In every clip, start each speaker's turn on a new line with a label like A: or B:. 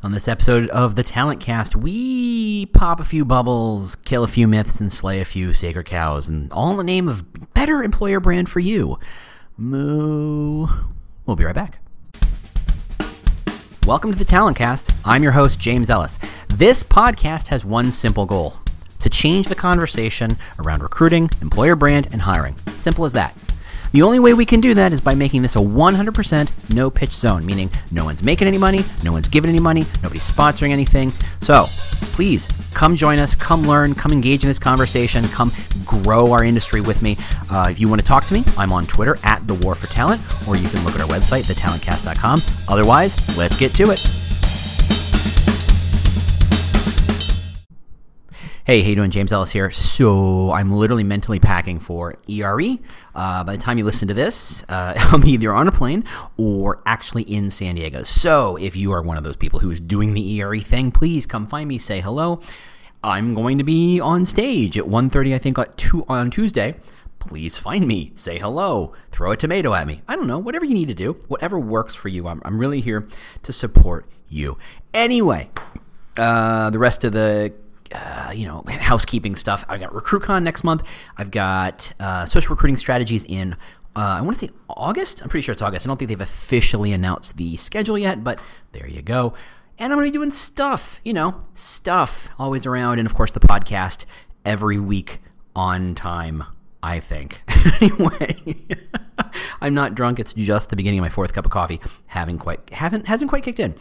A: On this episode of the Talent Cast, we pop a few bubbles, kill a few myths, and slay a few sacred cows, and all in the name of better employer brand for you. Moo. We'll be right back. Welcome to the Talent Cast. I'm your host, James Ellis. This podcast has one simple goal to change the conversation around recruiting, employer brand, and hiring. Simple as that. The only way we can do that is by making this a 100% no pitch zone, meaning no one's making any money, no one's giving any money, nobody's sponsoring anything. So please come join us, come learn, come engage in this conversation, come grow our industry with me. Uh, if you want to talk to me, I'm on Twitter at The War for Talent, or you can look at our website, thetalentcast.com. Otherwise, let's get to it. Hey, how you doing? James Ellis here. So I'm literally mentally packing for ERE. Uh, by the time you listen to this, uh, I'm either on a plane or actually in San Diego. So if you are one of those people who is doing the ERE thing, please come find me. Say hello. I'm going to be on stage at 1.30, I think, on Tuesday. Please find me. Say hello. Throw a tomato at me. I don't know. Whatever you need to do. Whatever works for you. I'm, I'm really here to support you. Anyway, uh, the rest of the uh, you know, housekeeping stuff. I've got RecruitCon next month. I've got uh, social recruiting strategies in, uh, I want to say August. I'm pretty sure it's August. I don't think they've officially announced the schedule yet, but there you go. And I'm going to be doing stuff, you know, stuff always around. And of course, the podcast every week on time, I think. anyway, I'm not drunk. It's just the beginning of my fourth cup of coffee. Haven't quite, haven't, hasn't quite kicked in.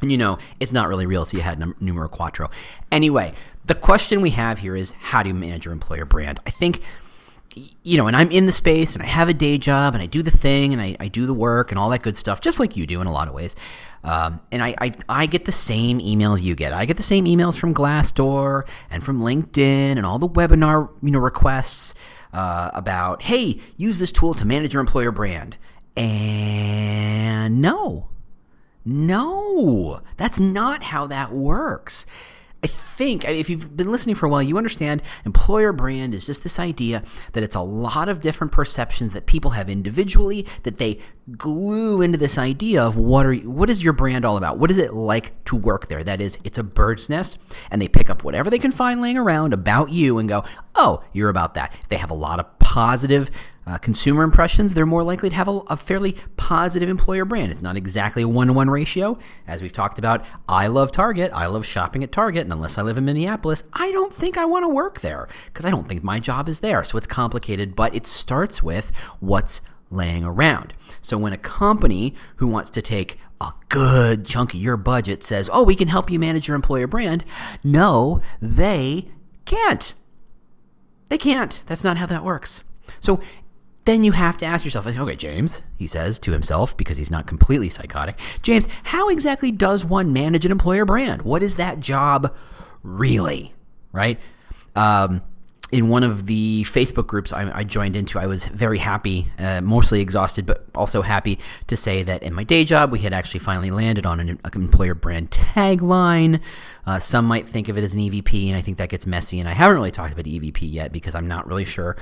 A: And you know, it's not really real if you had num- numero quattro. Anyway, the question we have here is how do you manage your employer brand? I think, you know, and I'm in the space and I have a day job and I do the thing and I, I do the work and all that good stuff, just like you do in a lot of ways. Um, and I, I, I get the same emails you get. I get the same emails from Glassdoor and from LinkedIn and all the webinar you know requests uh, about, hey, use this tool to manage your employer brand. And no, no, that's not how that works. I think if you've been listening for a while, you understand employer brand is just this idea that it's a lot of different perceptions that people have individually that they glue into this idea of what are what is your brand all about? What is it like to work there? That is, it's a bird's nest, and they pick up whatever they can find laying around about you and go, "Oh, you're about that." They have a lot of positive uh, consumer impressions, they're more likely to have a, a, fairly positive employer brand. It's not exactly a one to one ratio. As we've talked about, I love Target. I love shopping at Target. And unless I live in Minneapolis, I don't think I want to work there because I don't think my job is there. So it's complicated, but it starts with what's laying around. So when a company who wants to take a good chunk of your budget says, oh, we can help you manage your employer brand, no, they can't. They can't. That's not how that works. So then you have to ask yourself, okay, James, he says to himself because he's not completely psychotic. James, how exactly does one manage an employer brand? What is that job really? Right? Um, in one of the Facebook groups I, I, joined into, I was very happy, uh, mostly exhausted, but also happy to say that in my day job, we had actually finally landed on an, employer brand tagline. Uh, some might think of it as an EVP, and I think that gets messy. And I haven't really talked about EVP yet because I'm not really sure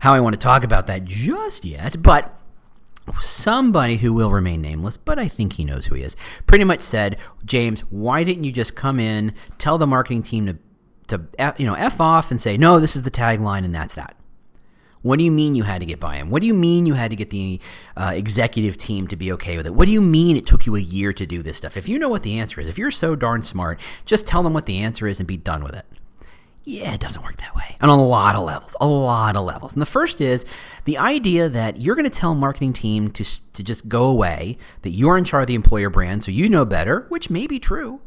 A: how I want to talk about that just yet, but somebody who will remain nameless, but I think he knows who he is, pretty much said, James, why didn't you just come in, tell the marketing team to, to you know, F off and say, no, this is the tagline and that's that? What do you mean you had to get buy-in? What do you mean you had to get the uh, executive team to be okay with it? What do you mean it took you a year to do this stuff? If you know what the answer is, if you're so darn smart, just tell them what the answer is and be done with it yeah, it doesn't work that way. And on a lot of levels, a lot of levels. And the first is the idea that you're going to tell marketing team to, to just go away, that you're in charge of the employer brand, so you know better, which may be true,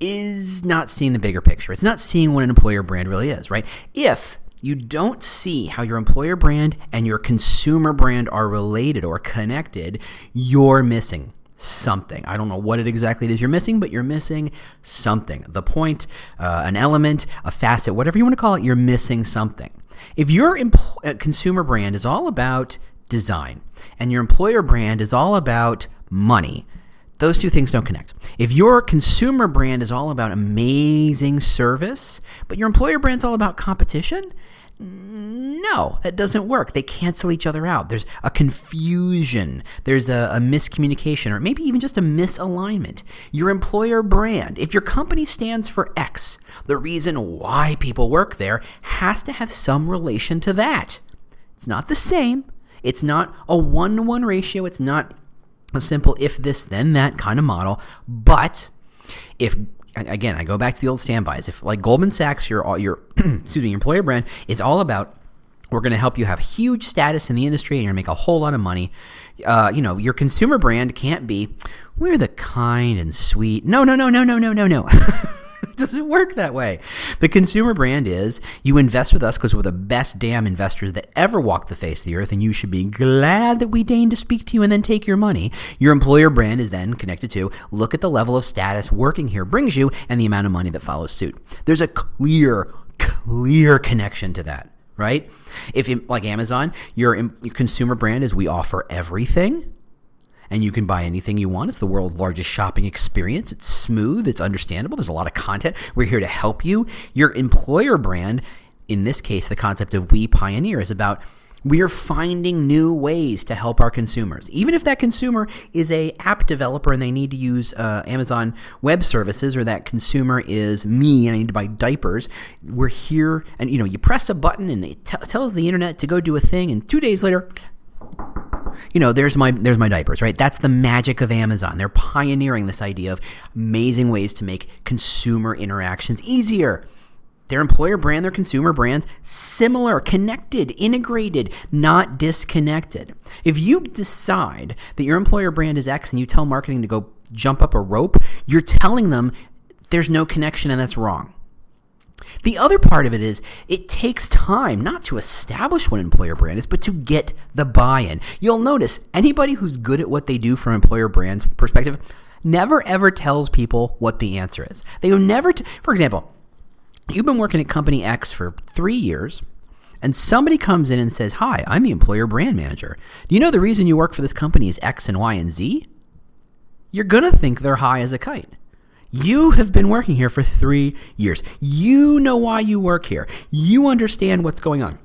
A: is not seeing the bigger picture. It's not seeing what an employer brand really is, right? If you don't see how your employer brand and your consumer brand are related or connected, you're missing something. I don't know what it exactly is you're missing, but you're missing something. The point, uh, an element, a facet, whatever you want to call it, you're missing something. If your uh, consumer brand is all about design and your employer brand is all about money, those two things don't connect. If your consumer brand is all about amazing service, but your employer brand's all about competition, No, that doesn't work. They cancel each other out. There's a confusion, there's a, a, miscommunication, or maybe even just a misalignment. Your employer brand, if your company stands for X, the reason why people work there has to have some relation to that. It's not the same, it's not a one to one ratio, it's not a simple if this, then that kind of model, but if again, I go back to the old standbys. If like Goldman Sachs, your your excuse me, employer brand is all about we're going to help you have huge status in the industry and you're going to make a whole lot of money. Uh, you know, your consumer brand can't be we're the kind and sweet. No, no, no, no, no, no, no, no. doesn't work that way. The consumer brand is you invest with us because we're the best damn investors that ever walked the face of the earth, and you should be glad that we deign to speak to you and then take your money. Your employer brand is then connected to look at the level of status working here brings you and the amount of money that follows suit. There's a clear, clear connection to that right? If like Amazon, your, your consumer brand is we offer everything and you can buy anything you want. It's the world's largest shopping experience. It's smooth, it's understandable. There's a lot of content. We're here to help you. Your employer brand, in this case, the concept of We Pioneer is about we are finding new ways to help our consumers. Even if that consumer is a app developer and they need to use uh, Amazon Web Services, or that consumer is me and I need to buy diapers, we're here. And you know, you press a button and it t- tells the internet to go do a thing, and two days later, you know, there's my there's my diapers, right? That's the magic of Amazon. They're pioneering this idea of amazing ways to make consumer interactions easier. Their employer brand, their consumer brands, similar, connected, integrated, not disconnected. If you decide that your employer brand is X and you tell marketing to go jump up a rope, you're telling them there's no connection and that's wrong. The other part of it is it takes time not to establish what an employer brand is, but to get the buy in. You'll notice anybody who's good at what they do from employer brand's perspective never ever tells people what the answer is. They never, t- for example, you've been working at company X for three years. And somebody comes in and says, Hi, I'm the employer brand manager. Do you know the reason you work for this company is X and Y and Z? You're going to think they're high as a kite. You have been working here for three years. You know why you work here. You understand what's going on.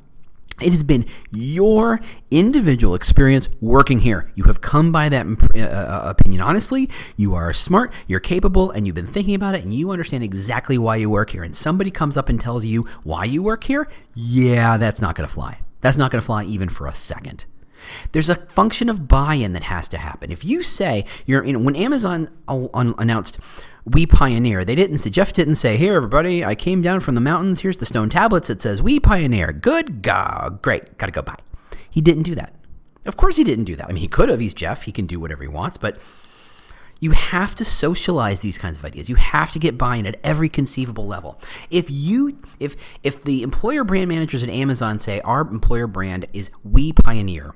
A: It has been your individual experience working here. You have come by that uh, uh, opinion honestly. You are smart, you're capable, and you've been thinking about it, and you understand exactly why you work here. And somebody comes up and tells you why you work here. Yeah, that's not going to fly. That's not going to fly even for a second. There's a function of buy-in that has to happen. If you say you're, you know, when Amazon announced we pioneer. They didn't say, Jeff didn't say, here, everybody, I came down from the mountains. Here's the stone tablets. It says, we pioneer. Good God. Great. Got to go buy. He didn't do that. Of course he didn't do that. I mean, he could have. He's Jeff. He can do whatever he wants. But you have to socialize these kinds of ideas. You have to get buy-in at every conceivable level. If you if if the employer brand managers at Amazon say our employer brand is we pioneer,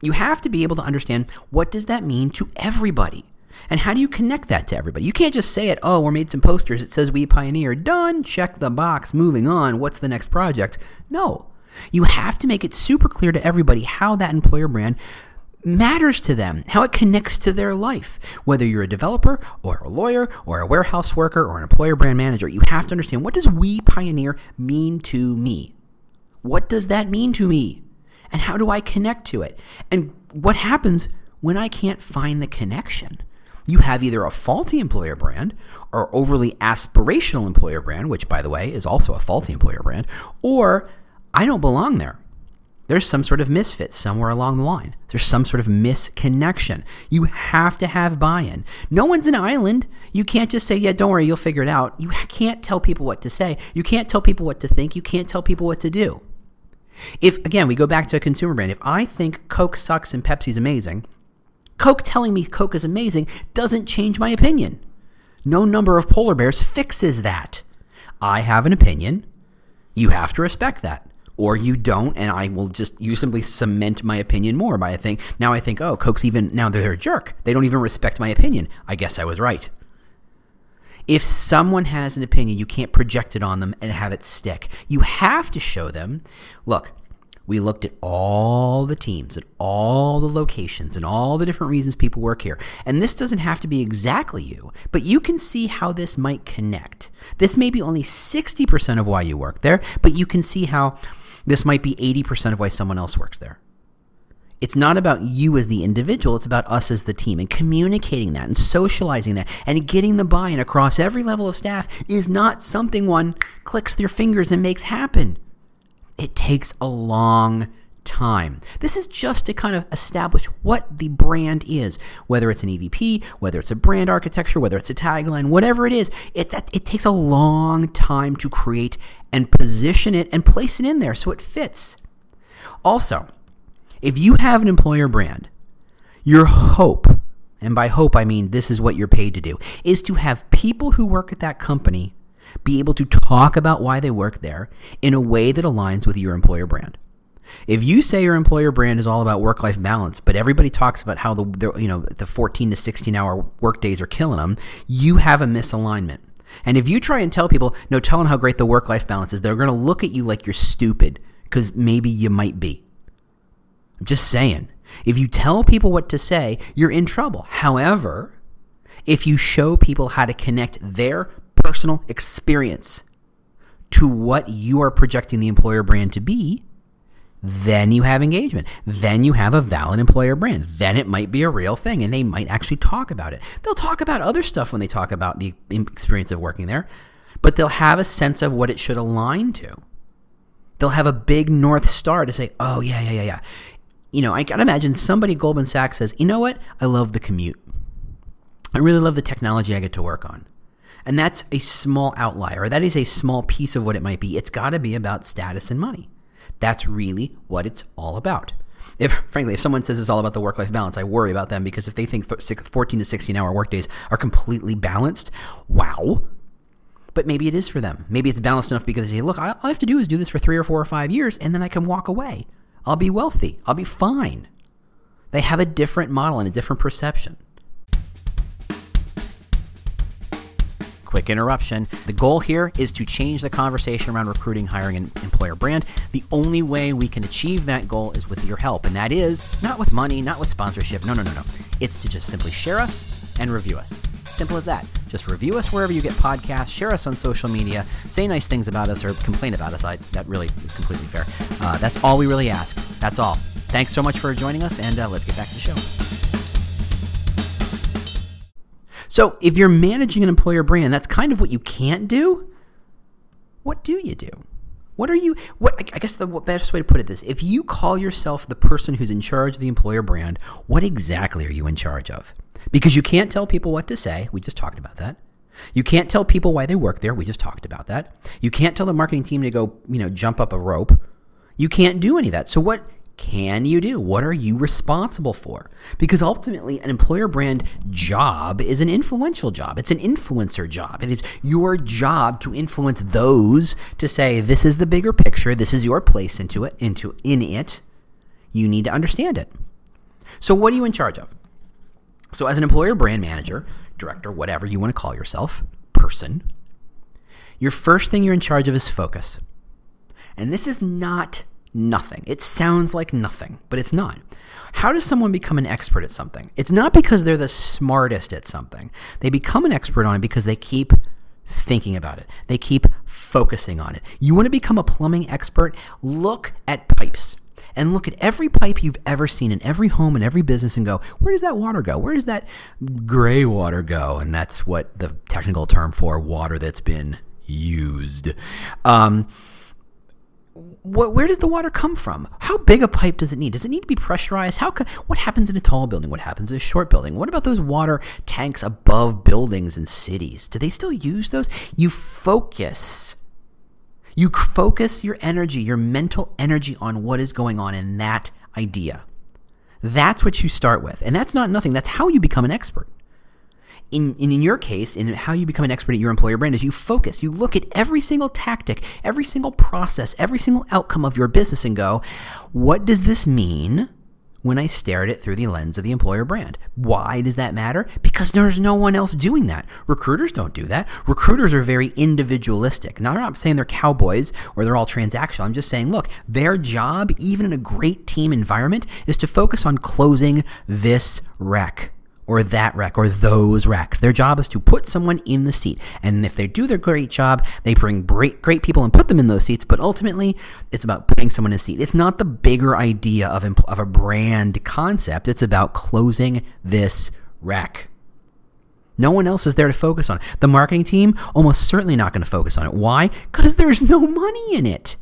A: you have to be able to understand what does that mean to everybody. And how do you connect that to everybody? You can't just say it, oh, we made some posters. It says we pioneer. Done. Check the box. Moving on. What's the next project? No. You have to make it super clear to everybody how that employer brand matters to them, how it connects to their life. Whether you're a developer or a lawyer or a warehouse worker or an employer brand manager, you have to understand what does we pioneer mean to me? What does that mean to me? And how do I connect to it? And what happens when I can't find the connection? you have either a faulty employer brand or overly aspirational employer brand, which, by the way, is also a faulty employer brand, or I don't belong there. There's some sort of misfit somewhere along the line. There's some sort of misconnection. You have to have buy in. No one's an island. You can't just say, yeah, don't worry, you'll figure it out. You can't tell people what to say. You can't tell people what to think. You can't tell people what to do. If, again, we go back to a consumer brand, if I think Coke sucks and Pepsi's amazing, Coke telling me Coke is amazing doesn't change my opinion. No number of polar bears fixes that. I have an opinion. You have to respect that. Or you don't, and I will just, you simply cement my opinion more by a thing. Now I think, oh, Coke's even, now they're a jerk. They don't even respect my opinion. I guess I was right. If someone has an opinion, you can't project it on them and have it stick. You have to show them, look, We looked at all the teams, at all the locations, and all the different reasons people work here. And this doesn't have to be exactly you, but you can see how this might connect. This may be only 60% of why you work there, but you can see how this might be 80% of why someone else works there. It's not about you as the individual, it's about us as the team. And communicating that and socializing that and getting the buy in across every level of staff is not something one clicks their fingers and makes happen. It takes a long time. This is just to kind of establish what the brand is, whether it's an EVP, whether it's a brand architecture, whether it's a tagline, whatever it is. It that it takes a long time to create and position it and place it in there so it fits. Also, if you have an employer brand, your hope, and by hope I mean this is what you're paid to do, is to have people who work at that company be able to talk about why they work there in a way that aligns with your employer brand. If you say your employer brand is all about work-life balance, but everybody talks about how the, the you know the 14 to 16 hour work days are killing them, you have a misalignment. And if you try and tell people, no, tell them how great the work-life balance is, they're going to look at you like you're stupid because maybe you might be. Just saying. If you tell people what to say, you're in trouble. However, if you show people how to connect their personal experience to what you are projecting the employer brand to be, then you have engagement. Then you have a valid employer brand. Then it might be a real thing and they might actually talk about it. They'll talk about other stuff when they talk about the experience of working there, but they'll have a sense of what it should align to. They'll have a big North Star to say, oh, yeah, yeah, yeah, yeah. You know, I can imagine somebody Goldman Sachs says, you know what? I love the commute. I really love the technology I get to work on. And that's a small outlier. That is a small piece of what it might be. It's got to be about status and money. That's really what it's all about. If, frankly, if someone says it's all about the work life balance, I worry about them because if they think 14 to 16 hour workdays are completely balanced, wow. But maybe it is for them. Maybe it's balanced enough because they say, look, all I have to do is do this for three or four or five years and then I can walk away. I'll be wealthy. I'll be fine. They have a different model and a different perception. quick interruption. The goal here is to change the conversation around recruiting, hiring, and employer brand. The only way we can achieve that goal is with your help, and that is not with money, not with sponsorship. No, no, no, no. It's to just simply share us and review us. Simple as that. Just review us wherever you get podcasts, share us on social media, say nice things about us or complain about us. I, that really is completely fair. Uh, that's all we really ask. That's all. Thanks so much for joining us, and uh, let's get back to the show. So if you're managing an employer brand, that's kind of what you can't do. What do you do? What are you, what, I guess the best way to put it is if you call yourself the person who's in charge of the employer brand, what exactly are you in charge of? Because you can't tell people what to say. We just talked about that. You can't tell people why they work there. We just talked about that. You can't tell the marketing team to go, you know, jump up a rope. You can't do any of that. So what can you do? What are you responsible for? Because ultimately, an employer brand job is an influential job. It's an influencer job. It is your job to influence those to say, this is the bigger picture. This is your place into it, into in it. You need to understand it. So what are you in charge of? So as an employer brand manager, director, whatever you want to call yourself, person, your first thing you're in charge of is focus. And this is not nothing. It sounds like nothing, but it's not. How does someone become an expert at something? It's not because they're the smartest at something. They become an expert on it because they keep thinking about it. They keep focusing on it. You want to become a plumbing expert? Look at pipes and look at every pipe you've ever seen in every home and every business and go, where does that water go? Where does that gray water go? And that's what the technical term for water that's been used. Um, where does the water come from? How big a pipe does it need? Does it need to be pressurized? How what happens in a tall building? What happens in a short building? What about those water tanks above buildings and cities? Do they still use those? You focus. You focus your energy, your mental energy on what is going on in that idea. That's what you start with. And that's not nothing. That's how you become an expert in, in, in your case, in how you become an expert at your employer brand, is you focus. You look at every single tactic, every single process, every single outcome of your business and go, what does this mean when I stare at it through the lens of the employer brand. Why does that matter? Because there's no one else doing that. Recruiters don't do that. Recruiters are very individualistic. Now, I'm not saying they're cowboys or they're all transactional. I'm just saying, look, their job, even in a great team environment, is to focus on closing this rec or that rec or those racks. Their job is to put someone in the seat. And if they do their great job, they bring great, great people and put them in those seats. But ultimately, it's about putting someone in a seat. It's not the bigger idea of, of a brand concept, it's about closing this rec. No one else is there to focus on. The marketing team almost certainly not going to focus on it. Why? Because there's no money in it.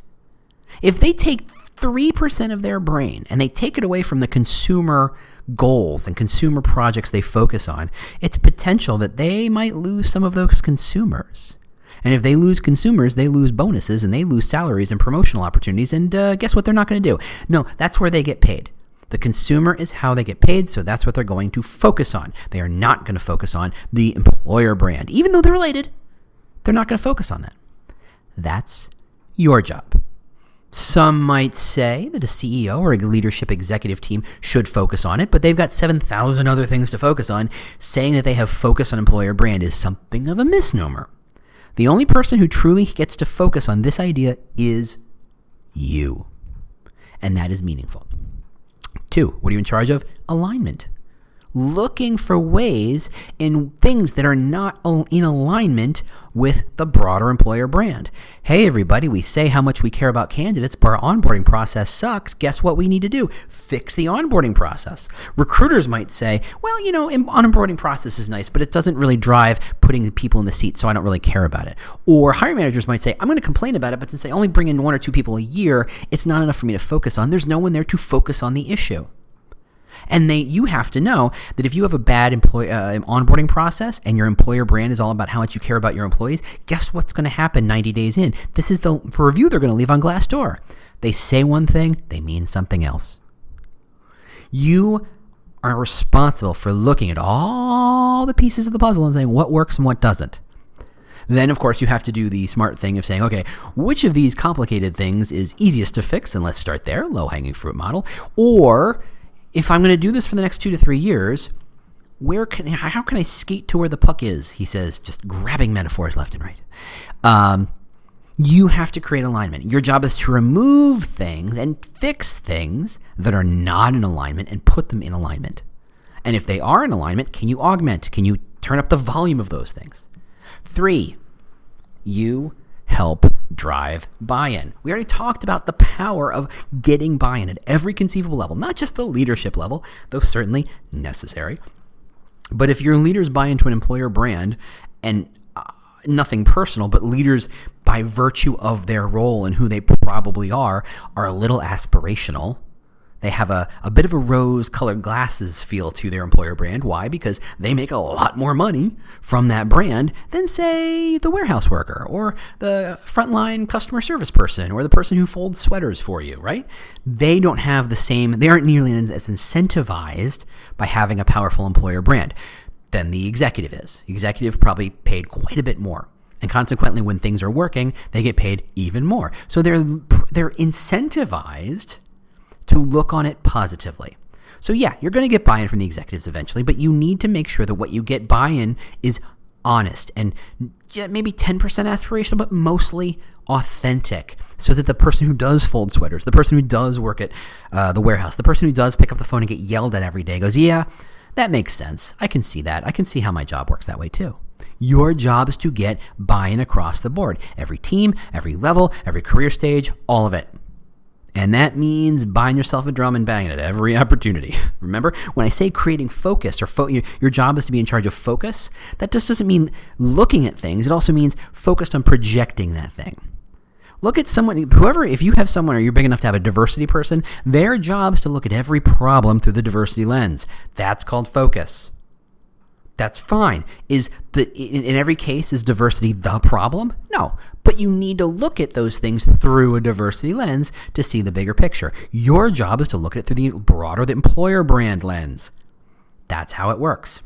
A: If they take 3% of their brain and they take it away from the consumer goals and consumer projects they focus on, it's potential that they might lose some of those consumers. And if they lose consumers, they lose bonuses and they lose salaries and promotional opportunities. And uh, guess what? They're not going to do. No, that's where they get paid. The consumer is how they get paid, so that's what they're going to focus on. They are not going to focus on the employer brand. Even though they're related, they're not going to focus on that. That's your job. Some might say that a CEO or a leadership executive team should focus on it, but they've got 7,000 other things to focus on. Saying that they have focus on employer brand is something of a misnomer. The only person who truly gets to focus on this idea is you. And that is meaningful. Two, what are you in charge of? Alignment looking for ways in things that are not in alignment with the broader employer brand. Hey, everybody, we say how much we care about candidates, but our onboarding process sucks. Guess what we need to do? Fix the onboarding process. Recruiters might say, well, you know, onboarding process is nice, but it doesn't really drive putting people in the seat, so I don't really care about it. Or hiring managers might say, I'm going to complain about it, but since I only bring in one or two people a year, it's not enough for me to focus on. There's no one there to focus on the issue. And they, you have to know that if you have a bad employee uh, onboarding process and your employer brand is all about how much you care about your employees, guess what's going to happen 90 days in? This is the review they're going to leave on Glassdoor. They say one thing, they mean something else. You are responsible for looking at all the pieces of the puzzle and saying what works and what doesn't. Then, of course, you have to do the smart thing of saying, okay, which of these complicated things is easiest to fix? And let's start there, low hanging fruit model. Or if I'm going to do this for the next two to three years, where can how can I skate to where the puck is? He says, just grabbing metaphors left and right. Um, you have to create alignment. Your job is to remove things and fix things that are not in alignment and put them in alignment. And if they are in alignment, can you augment? Can you turn up the volume of those things? Three, you help drive buy in. We already talked about the power of getting buy in at every conceivable level, not just the leadership level, though certainly necessary. But if your leaders buy into an employer brand and uh, nothing personal, but leaders by virtue of their role and who they probably are, are a little aspirational, they have a, a bit of a rose colored glasses feel to their employer brand. Why? Because they make a lot more money from that brand than, say, the warehouse worker or the frontline customer service person or the person who folds sweaters for you, right? They don't have the same, they aren't nearly as incentivized by having a powerful employer brand than the executive is. executive probably paid quite a bit more. And consequently, when things are working, they get paid even more. So they're, they're incentivized to look on it positively. So, yeah, you're going to get buy in from the executives eventually, but you need to make sure that what you get buy in is honest and maybe 10% aspirational, but mostly authentic. So that the person who does fold sweaters, the person who does work at uh, the warehouse, the person who does pick up the phone and get yelled at every day goes, Yeah, that makes sense. I can see that. I can see how my job works that way too. Your job is to get buy in across the board. Every team, every level, every career stage, all of it. And that means buying yourself a drum and banging it every opportunity. Remember, when I say creating focus or fo- your, your job is to be in charge of focus, that just doesn't mean looking at things. It also means focused on projecting that thing. Look at someone, whoever, if you have someone or you're big enough to have a diversity person, their job is to look at every problem through the diversity lens. That's called focus. That's fine. Is the in, in every case is diversity the problem? No, but you need to look at those things through a diversity lens to see the bigger picture. Your job is to look at it through the broader the employer brand lens. That's how it works.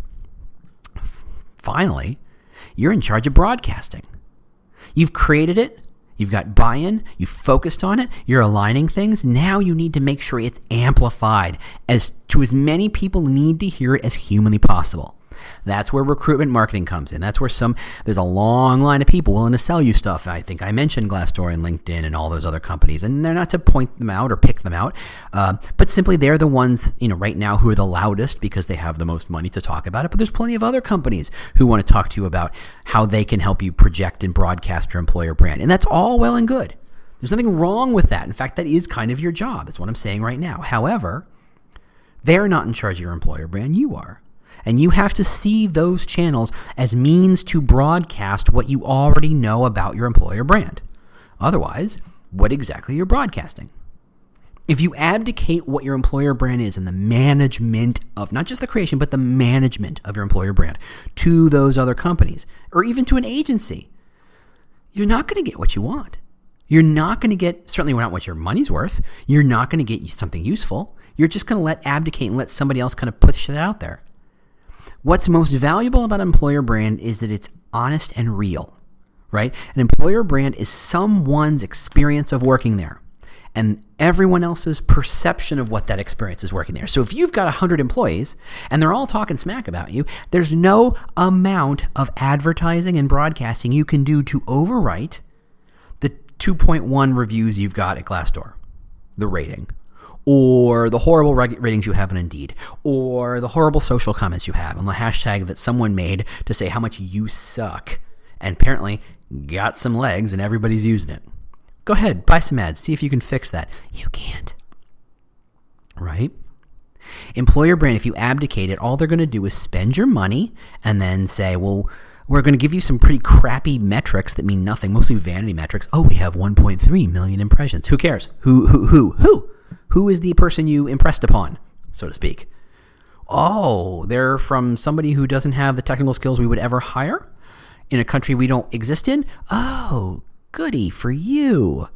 A: Finally, you're in charge of broadcasting. You've created it, You've got buy in, you focused on it, you're aligning things. Now you need to make sure it's amplified as to as many people need to hear it as humanly possible. That's where recruitment marketing comes in. That's where some there's a long line of people willing to sell you stuff. I think I mentioned Glassdoor and LinkedIn and all those other companies, and they're not to point them out or pick them out, uh, but simply they're the ones you know right now who are the loudest because they have the most money to talk about it. But there's plenty of other companies who want to talk to you about how they can help you project and broadcast your employer brand, and that's all well and good. There's nothing wrong with that. In fact, that is kind of your job. That's what I'm saying right now. However, they're not in charge of your employer brand. You are. And you have to see those channels as means to broadcast what you already know about your employer brand. Otherwise, what exactly you're broadcasting? If you abdicate what your employer brand is and the management of not just the creation, but the management of your employer brand to those other companies or even to an agency, you're not going to get what you want. You're not going to get, certainly not what your money's worth. You're not going to get something useful. You're just going to let abdicate and let somebody else kind of push it out there. What's most valuable about an employer brand is that it's honest and real, right? An employer brand is someone's experience of working there and everyone else's perception of what that experience is working there. So if you've got 100 employees and they're all talking smack about you, there's no amount of advertising and broadcasting you can do to overwrite the 2.1 reviews you've got at Glassdoor, the rating, or the horrible ratings you have on Indeed, or the horrible social comments you have on the hashtag that someone made to say how much you suck, and apparently got some legs and everybody's using it. Go ahead, buy some ads, see if you can fix that. You can't. Right? Employer brand, if you abdicate it, all they're going to do is spend your money and then say, well, we're going to give you some pretty crappy metrics that mean nothing, mostly vanity metrics. Oh, we have 1.3 million impressions. Who cares? Who, who, who, who? Who is the person you impressed upon, so to speak? Oh, they're from somebody who doesn't have the technical skills we would ever hire in a country we don't exist in? Oh, goody for you.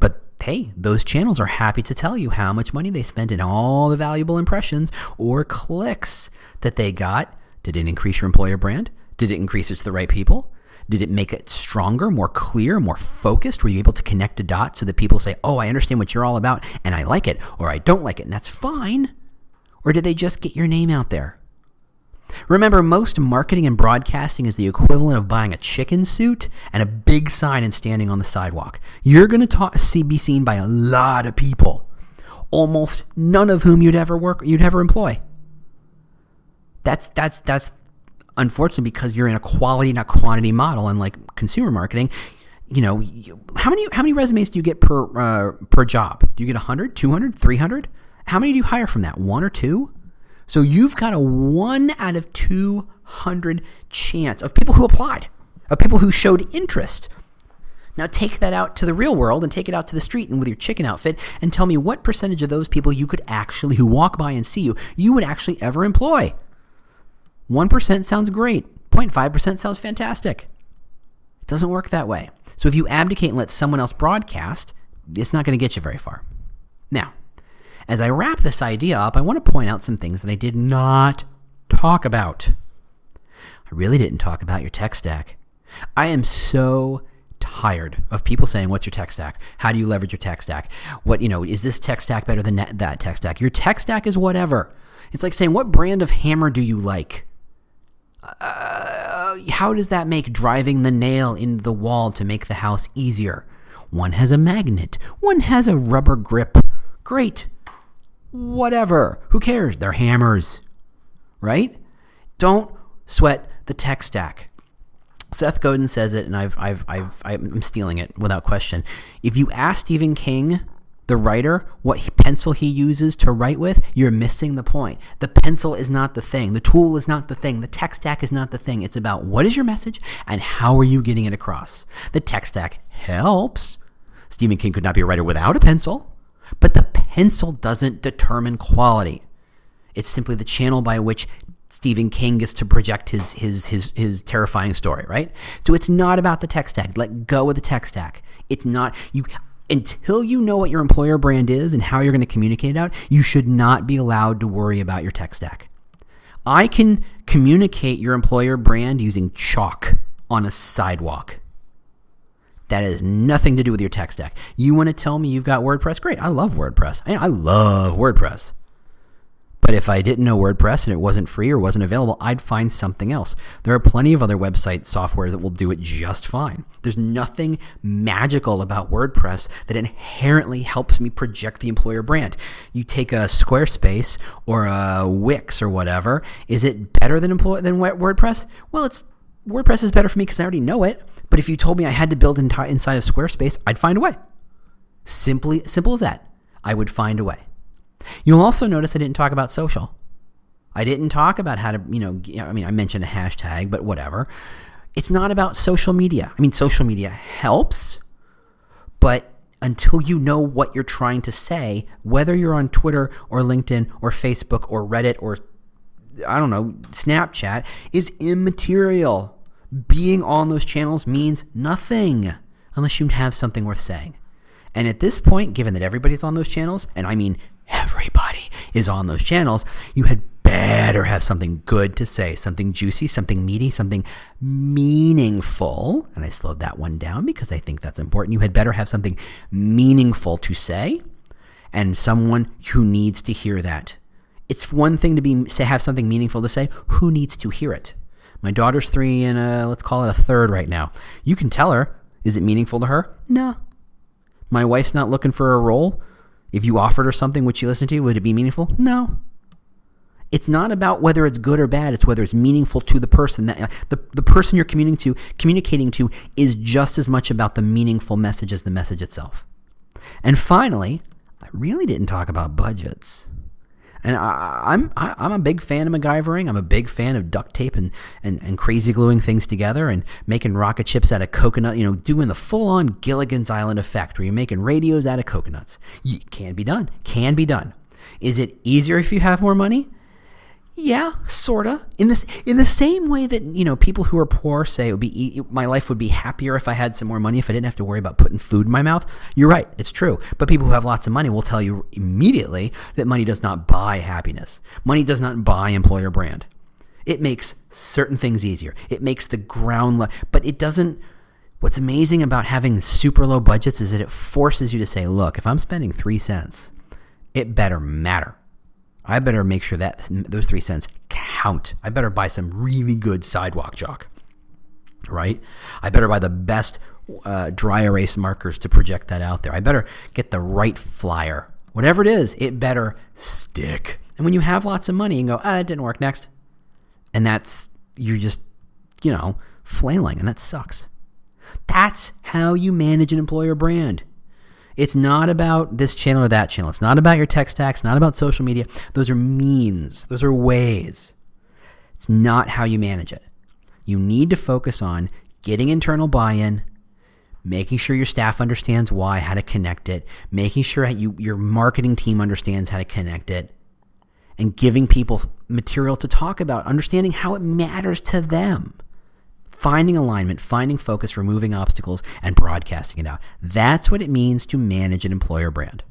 A: But hey, those channels are happy to tell you how much money they spent in all the valuable impressions or clicks that they got. Did it increase your employer brand? Did it increase it to the right people? Did it make it stronger, more clear, more focused? Were you able to connect the dots so that people say, oh, I understand what you're all about and I like it, or I don't like it, and that's fine? Or did they just get your name out there? Remember, most marketing and broadcasting is the equivalent of buying a chicken suit and a big sign and standing on the sidewalk. You're going to see, be seen by a lot of people, almost none of whom you'd ever work, you'd ever employ. That's that's that's unfortunately, because you're in a quality, not quantity model, and like consumer marketing, you know, how many how many resumes do you get per uh, per job? Do you get 100, 200, 300? How many do you hire from that? One or two? So you've got a one out of 200 chance of people who applied, of people who showed interest. Now take that out to the real world and take it out to the street and with your chicken outfit and tell me what percentage of those people you could actually, who walk by and see you, you would actually ever employ. 1% sounds great. 0.5% sounds fantastic. It doesn't work that way. So if you abdicate and let someone else broadcast, it's not going to get you very far. Now, as I wrap this idea up, I want to point out some things that I did not talk about. I really didn't talk about your tech stack. I am so tired of people saying, "What's your tech stack? How do you leverage your tech stack? What you know is this tech stack better than that, that tech stack? Your tech stack is whatever." It's like saying, "What brand of hammer do you like?" Uh, how does that make driving the nail in the wall to make the house easier? One has a magnet, one has a rubber grip. Great. Whatever. Who cares? They're hammers. Right? Don't sweat the tech stack. Seth Godin says it, and I've, I've, I've, I'm stealing it without question. If you ask Stephen King the writer, what pencil he uses to write with, you're missing the point. The pencil is not the thing. The tool is not the thing. The tech stack is not the thing. It's about what is your message and how are you getting it across. The tech stack helps. Stephen King could not be a writer without a pencil, but the pencil doesn't determine quality. It's simply the channel by which Stephen King gets to project his his his his terrifying story, right? So it's not about the tech stack. Let go of the tech stack. It's not you until you know what your employer brand is and how you're going to communicate it out, you should not be allowed to worry about your tech stack. I can communicate your employer brand using chalk on a sidewalk. That has nothing to do with your tech stack. You want to tell me you've got WordPress? Great. I love WordPress. I love WordPress. But if I didn't know WordPress and it wasn't free or wasn't available, I'd find something else. There are plenty of other website software that will do it just fine. There's nothing magical about WordPress that inherently helps me project the employer brand. You take a Squarespace or a Wix or whatever, is it better than employ- than WordPress? Well, it's WordPress is better for me because I already know it. But if you told me I had to build inside of Squarespace, I'd find a way. Simply simple as that. I would find a way. You'll also notice I didn't talk about social. I didn't talk about how to, you know, I mean, I mentioned a hashtag, but whatever. It's not about social media. I mean, social media helps, but until you know what you're trying to say, whether you're on Twitter or LinkedIn or Facebook or Reddit or, I don't know, Snapchat, is immaterial. Being on those channels means nothing unless you have something worth saying. And at this point, given that everybody's on those channels, and I mean everybody is on those channels, you had better have something good to say, something juicy, something meaty, something meaningful. And I slowed that one down because I think that's important. You had better have something meaningful to say and someone who needs to hear that. It's one thing to be say have something meaningful to say. Who needs to hear it? My daughter's three and a, let's call it a third right now. You can tell her. Is it meaningful to her? No. My wife's not looking for a role. If you offered her something, would she listen to you? Would it be meaningful? No. It's not about whether it's good or bad. It's whether it's meaningful to the person. That the, the person you're communicating to, communicating to is just as much about the meaningful message as the message itself. And finally, I really didn't talk about budgets. And I, I'm I, I'm a big fan of MacGyvering. I'm a big fan of duct tape and, and, and crazy gluing things together and making rocket ships out of coconut. You know, doing the full on Gilligan's Island effect where you're making radios out of coconuts. can be done. Can be done. Is it easier if you have more money? Yeah, sorta. In this, in the same way that you know, people who are poor say it would be my life would be happier if I had some more money, if I didn't have to worry about putting food in my mouth. You're right, it's true. But people who have lots of money will tell you immediately that money does not buy happiness. Money does not buy employer brand. It makes certain things easier. It makes the ground, le- but it doesn't. What's amazing about having super low budgets is that it forces you to say, look, if I'm spending three cents, it better matter I better make sure that those three cents count. I better buy some really good sidewalk chalk, right? I better buy the best uh, dry erase markers to project that out there. I better get the right flyer. Whatever it is, it better stick. And when you have lots of money and go, ah, it didn't work next. And that's, you're just, you know, flailing, and that sucks. That's how you manage an employer brand. It's not about this channel or that channel. It's not about your tech stacks, not about social media. Those are means, those are ways. It's not how you manage it. You need to focus on getting internal buy in, making sure your staff understands why, how to connect it, making sure you, your marketing team understands how to connect it, and giving people material to talk about, understanding how it matters to them finding alignment, finding focus, removing obstacles, and broadcasting it out. That's what it means to manage an employer brand.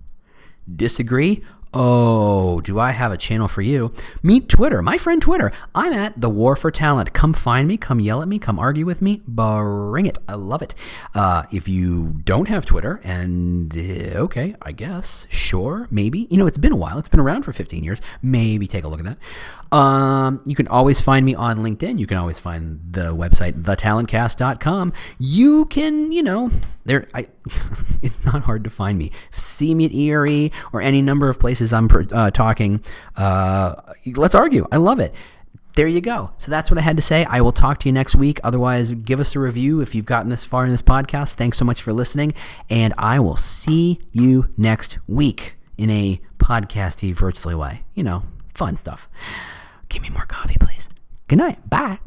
A: Disagree? Oh, do I have a channel for you? Meet Twitter, my friend Twitter. I'm at the War for Talent. Come find me, come yell at me, come argue with me. Bring it. I love it. Uh, if you don't have Twitter, and uh, okay, I guess, sure, maybe. You know, it's been a while. It's been around for 15 years. Maybe take a look at that. Um, you can always find me on LinkedIn. You can always find the website, thetalentcast.com. You can, you know, there, I, it's not hard to find me. See me at ERE or any number of places I'm uh, talking. Uh, let's argue. I love it. There you go. So that's what I had to say. I will talk to you next week. Otherwise, give us a review if you've gotten this far in this podcast. Thanks so much for listening. And I will see you next week in a podcasty virtually way. You know, fun stuff. Give me more coffee, please. Good night. Bye.